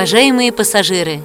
Уважаемые пассажиры!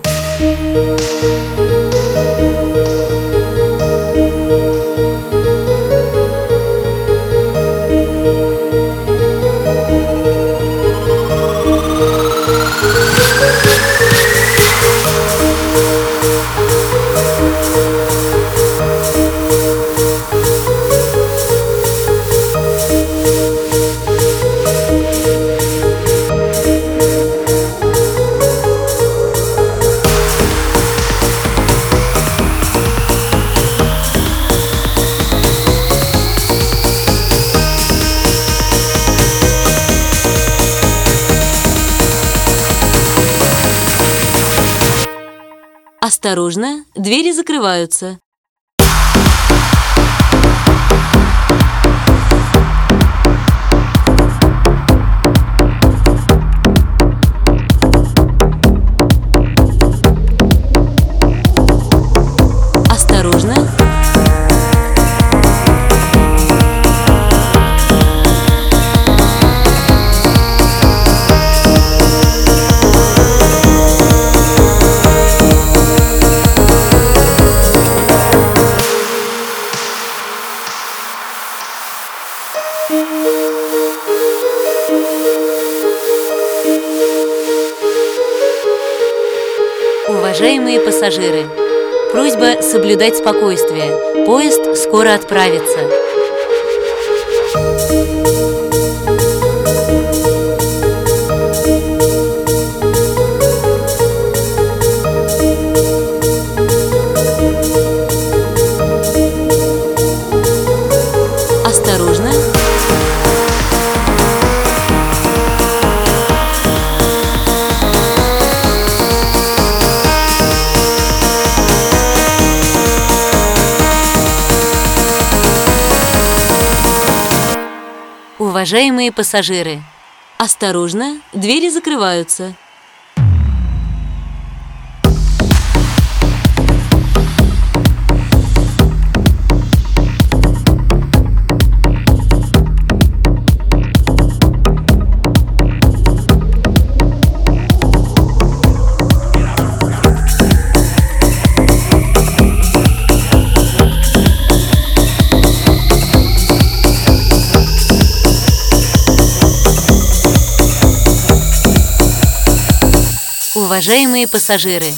Осторожно, двери закрываются. Уважаемые пассажиры, просьба соблюдать спокойствие. Поезд скоро отправится. Уважаемые пассажиры, осторожно, двери закрываются. Уважаемые пассажиры!